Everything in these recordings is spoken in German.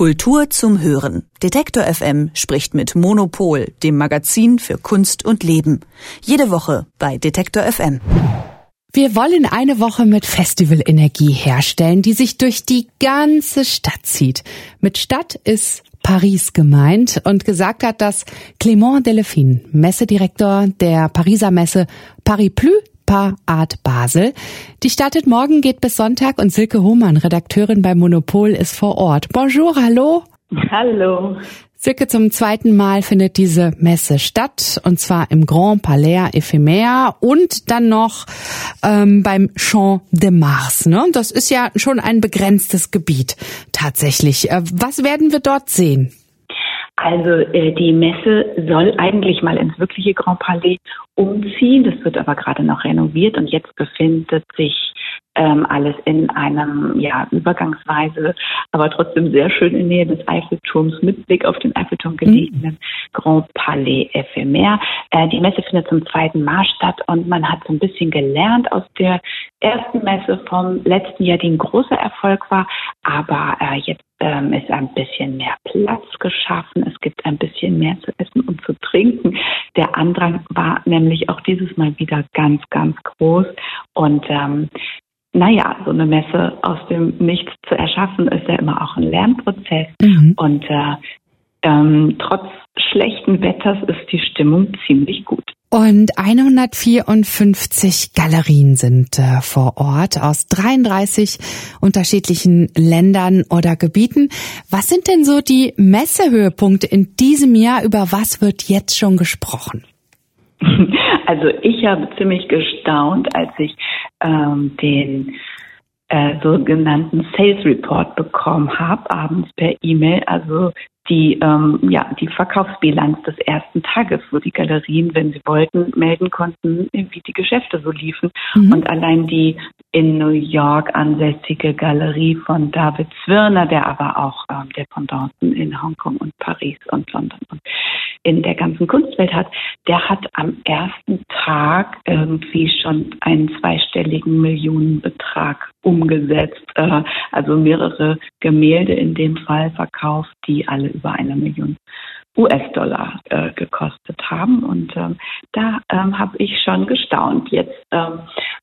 Kultur zum Hören. Detektor FM spricht mit Monopol, dem Magazin für Kunst und Leben. Jede Woche bei Detektor FM. Wir wollen eine Woche mit Festivalenergie herstellen, die sich durch die ganze Stadt zieht. Mit Stadt ist Paris gemeint und gesagt hat das Clément Delphine, Messedirektor der Pariser Messe Paris Plus Par Art Basel. Die startet morgen, geht bis Sonntag und Silke Hohmann, Redakteurin bei Monopol, ist vor Ort. Bonjour, hallo. Hallo. Silke, zum zweiten Mal findet diese Messe statt und zwar im Grand Palais Ephemer und dann noch ähm, beim Champ de Mars. Ne? Das ist ja schon ein begrenztes Gebiet tatsächlich. Äh, was werden wir dort sehen? Also äh, die Messe soll eigentlich mal ins wirkliche Grand Palais umziehen. Das wird aber gerade noch renoviert und jetzt befindet sich ähm, alles in einem ja übergangsweise, aber trotzdem sehr schön in Nähe des Eiffelturms mit Blick auf den Eiffelturm gelegenen mhm. Grand Palais Ephemer. Äh, die Messe findet zum zweiten Mal statt und man hat so ein bisschen gelernt aus der ersten Messe vom letzten Jahr, die ein großer Erfolg war, aber äh, jetzt ähm, ist ein bisschen mehr Platz geschaffen. Es gibt ein bisschen mehr zu essen und zu trinken. Der Andrang war nämlich auch dieses Mal wieder ganz, ganz groß. Und ähm, naja, so eine Messe aus dem Nichts zu erschaffen, ist ja immer auch ein Lernprozess. Mhm. Und äh, ähm, trotz schlechten Wetters ist die Stimmung ziemlich gut. Und 154 Galerien sind äh, vor Ort aus 33 unterschiedlichen Ländern oder Gebieten. Was sind denn so die Messehöhepunkte in diesem Jahr? Über was wird jetzt schon gesprochen? Also ich habe ziemlich gestaunt, als ich ähm, den äh, sogenannten Sales Report bekommen habe, abends per E-Mail. Also die, ähm, ja, die Verkaufsbilanz des ersten Tages, wo die Galerien, wenn sie wollten, melden konnten, wie die Geschäfte so liefen. Mhm. Und allein die in New York ansässige Galerie von David Zwirner, der aber auch ähm, Dependancen in Hongkong und Paris und London und in der ganzen Kunstwelt hat, der hat am ersten Tag irgendwie schon einen zweistelligen Millionenbetrag umgesetzt. Äh, also mehrere Gemälde in dem Fall verkauft, die alle über eine Million US-Dollar äh, gekostet haben. Und ähm, da ähm, habe ich schon gestaunt. Jetzt ähm,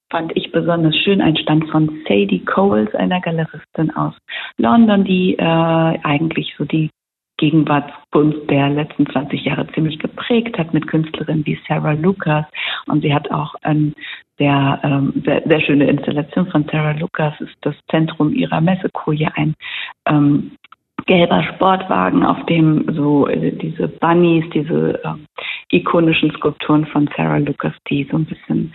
fand ich besonders schön ein Stand von Sadie Coles, einer Galeristin aus London, die äh, eigentlich so die Gegenwartskunst der letzten 20 Jahre ziemlich geprägt hat mit Künstlerinnen wie Sarah Lucas. Und sie hat auch ein sehr, ähm, sehr, sehr schöne Installation von Sarah Lucas, ist das Zentrum ihrer Messekoje ein ähm, gelber Sportwagen, auf dem so äh, diese Bunnies, diese ähm, ikonischen Skulpturen von Sarah Lucas, die so ein bisschen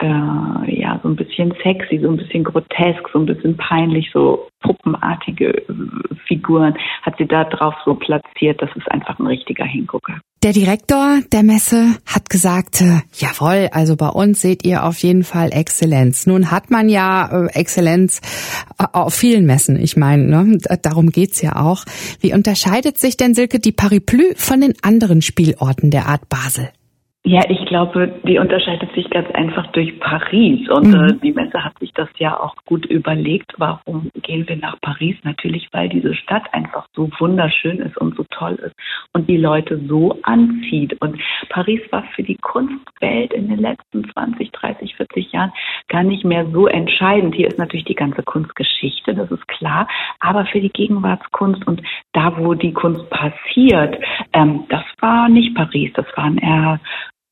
äh, ja, so ein bisschen sexy, so ein bisschen grotesk, so ein bisschen peinlich, so puppenartige Figuren, hat sie da drauf so platziert. Das ist einfach ein richtiger Hingucker. Der Direktor der Messe hat gesagt, äh, jawohl, also bei uns seht ihr auf jeden Fall Exzellenz. Nun hat man ja äh, Exzellenz äh, auf vielen Messen. Ich meine, ne, darum geht's ja auch. Wie unterscheidet sich denn Silke die Paris Plus von den anderen Spielorten der Art Basel? Ja, ich glaube, die unterscheidet sich ganz einfach durch Paris. Und äh, mhm. äh, die Messe hat sich das ja auch gut überlegt. Warum gehen wir nach Paris? Natürlich, weil diese Stadt einfach so wunderschön ist und so toll ist und die Leute so anzieht. Und Paris war für die Kunstwelt in den letzten 20, 30, 40 Jahren gar nicht mehr so entscheidend. Hier ist natürlich die ganze Kunstgeschichte, das ist klar. Aber für die Gegenwartskunst und da, wo die Kunst passiert, ähm, das war nicht Paris. Das waren eher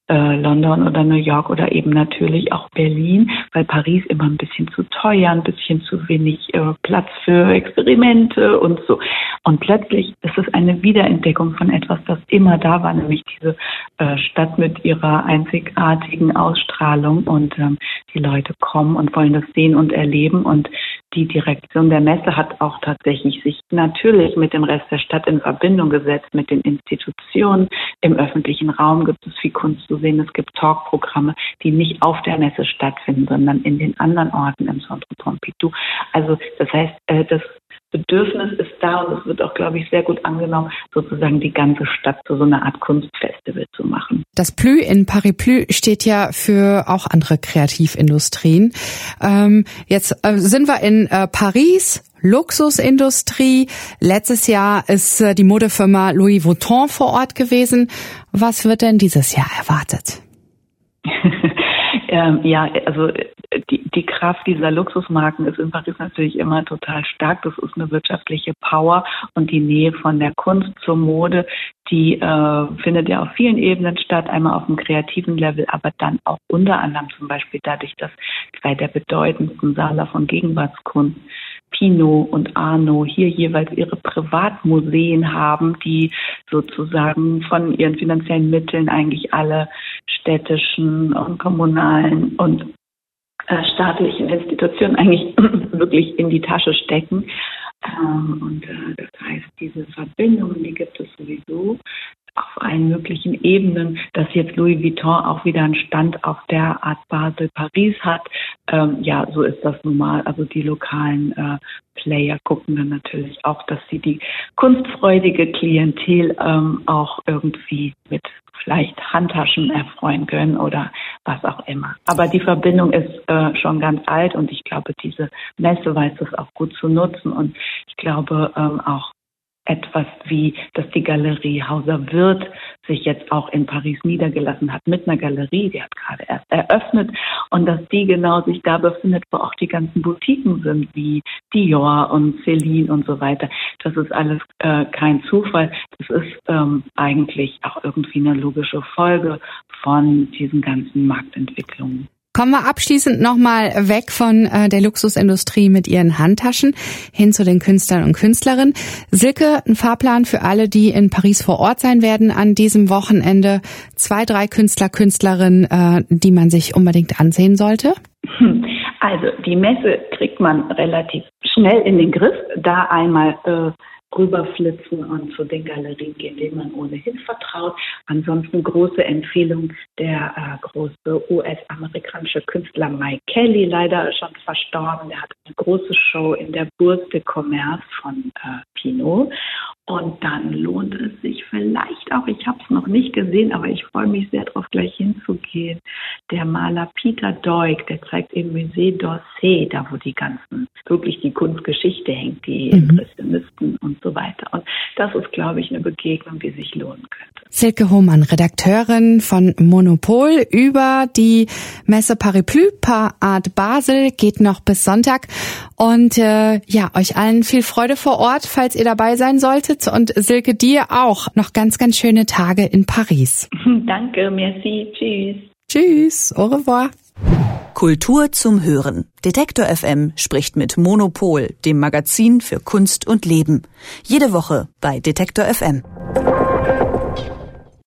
äh, London oder New York oder eben natürlich auch Berlin, weil Paris immer ein bisschen zu teuer, ein bisschen zu wenig äh, Platz für Experimente und so. Und plötzlich ist es eine Wiederentdeckung von etwas, das immer da war, nämlich diese äh, Stadt mit ihrer einzigartigen Ausstrahlung. Und ähm, die Leute kommen und wollen das sehen und erleben. Und die Direktion der Messe hat auch tatsächlich sich natürlich mit dem Rest der Stadt in Verbindung gesetzt, mit den Institutionen. Im öffentlichen Raum gibt es viel Kunst zu sehen. Es gibt Talkprogramme, die nicht auf der Messe stattfinden, sondern in den anderen Orten im Centre Pompidou. Also das heißt, äh, das Bedürfnis ist da und es wird auch, glaube ich, sehr gut angenommen, sozusagen die ganze Stadt zu so einer Art Kunstfestival zu machen. Das Plü in Paris Plü steht ja für auch andere Kreativindustrien. Ähm, jetzt äh, sind wir in äh, Paris, Luxusindustrie. Letztes Jahr ist äh, die Modefirma Louis Vuitton vor Ort gewesen. Was wird denn dieses Jahr erwartet? ähm, ja, also die, die Kraft dieser Luxusmarken ist in Paris natürlich immer total stark. Das ist eine wirtschaftliche Power und die Nähe von der Kunst zur Mode, die äh, findet ja auf vielen Ebenen statt. Einmal auf dem kreativen Level, aber dann auch unter anderem zum Beispiel dadurch, dass zwei der bedeutendsten Sammler von Gegenwartskunst Pinot und Arno hier jeweils ihre Privatmuseen haben, die sozusagen von ihren finanziellen Mitteln eigentlich alle städtischen und kommunalen und äh, staatlichen Institutionen eigentlich wirklich in die Tasche stecken. Ähm, und äh, das heißt, diese Verbindungen, die gibt es sowieso auf allen möglichen Ebenen, dass jetzt Louis Vuitton auch wieder einen Stand auf der Art Basel Paris hat. Ähm, ja, so ist das nun mal. Also die lokalen äh, Player gucken dann natürlich auch, dass sie die kunstfreudige Klientel ähm, auch irgendwie mit vielleicht Handtaschen erfreuen können oder was auch immer. Aber die Verbindung ist äh, schon ganz alt und ich glaube, diese Messe weiß es auch gut zu nutzen und ich glaube ähm, auch etwas wie, dass die Galerie Hauser Wirth sich jetzt auch in Paris niedergelassen hat mit einer Galerie, die hat gerade erst eröffnet und dass die genau sich da befindet, wo auch die ganzen Boutiquen sind, wie Dior und Celine und so weiter. Das ist alles äh, kein Zufall. Das ist ähm, eigentlich auch irgendwie eine logische Folge von diesen ganzen Marktentwicklungen. Kommen wir abschließend nochmal weg von äh, der Luxusindustrie mit ihren Handtaschen hin zu den Künstlern und Künstlerinnen. Silke, ein Fahrplan für alle, die in Paris vor Ort sein werden an diesem Wochenende. Zwei, drei Künstler, Künstlerinnen, äh, die man sich unbedingt ansehen sollte? Also die Messe kriegt man relativ schnell in den Griff, da einmal äh, rüberflitzen und zu den Galerien gehen, denen man ohnehin vertraut. Ansonsten große Empfehlung der äh, große US-amerikanische Künstler Mike Kelly, leider schon verstorben. Der hat eine große Show in der Bourse de Commerce von äh, Pinot. Und dann lohnt es sich vielleicht auch, ich habe es noch nicht gesehen, aber ich freue mich sehr darauf, gleich hinzugehen. Der Maler Peter Doig, der zeigt im Musée d'Orsay, da wo die ganzen, wirklich die Kunstgeschichte hängt, die mhm. Impressionisten und so weiter. Und das ist, glaube ich, eine Begegnung, die sich lohnen könnte. Silke Hohmann, Redakteurin von Monopol über die Messe Paris Plus par Art Basel, geht noch bis Sonntag. Und äh, ja, euch allen viel Freude vor Ort, falls ihr dabei sein solltet. Und Silke, dir auch noch ganz, ganz schöne Tage in Paris. Danke, merci, tschüss. Tschüss, au revoir. Kultur zum Hören. Detektor FM spricht mit Monopol, dem Magazin für Kunst und Leben. Jede Woche bei Detektor FM.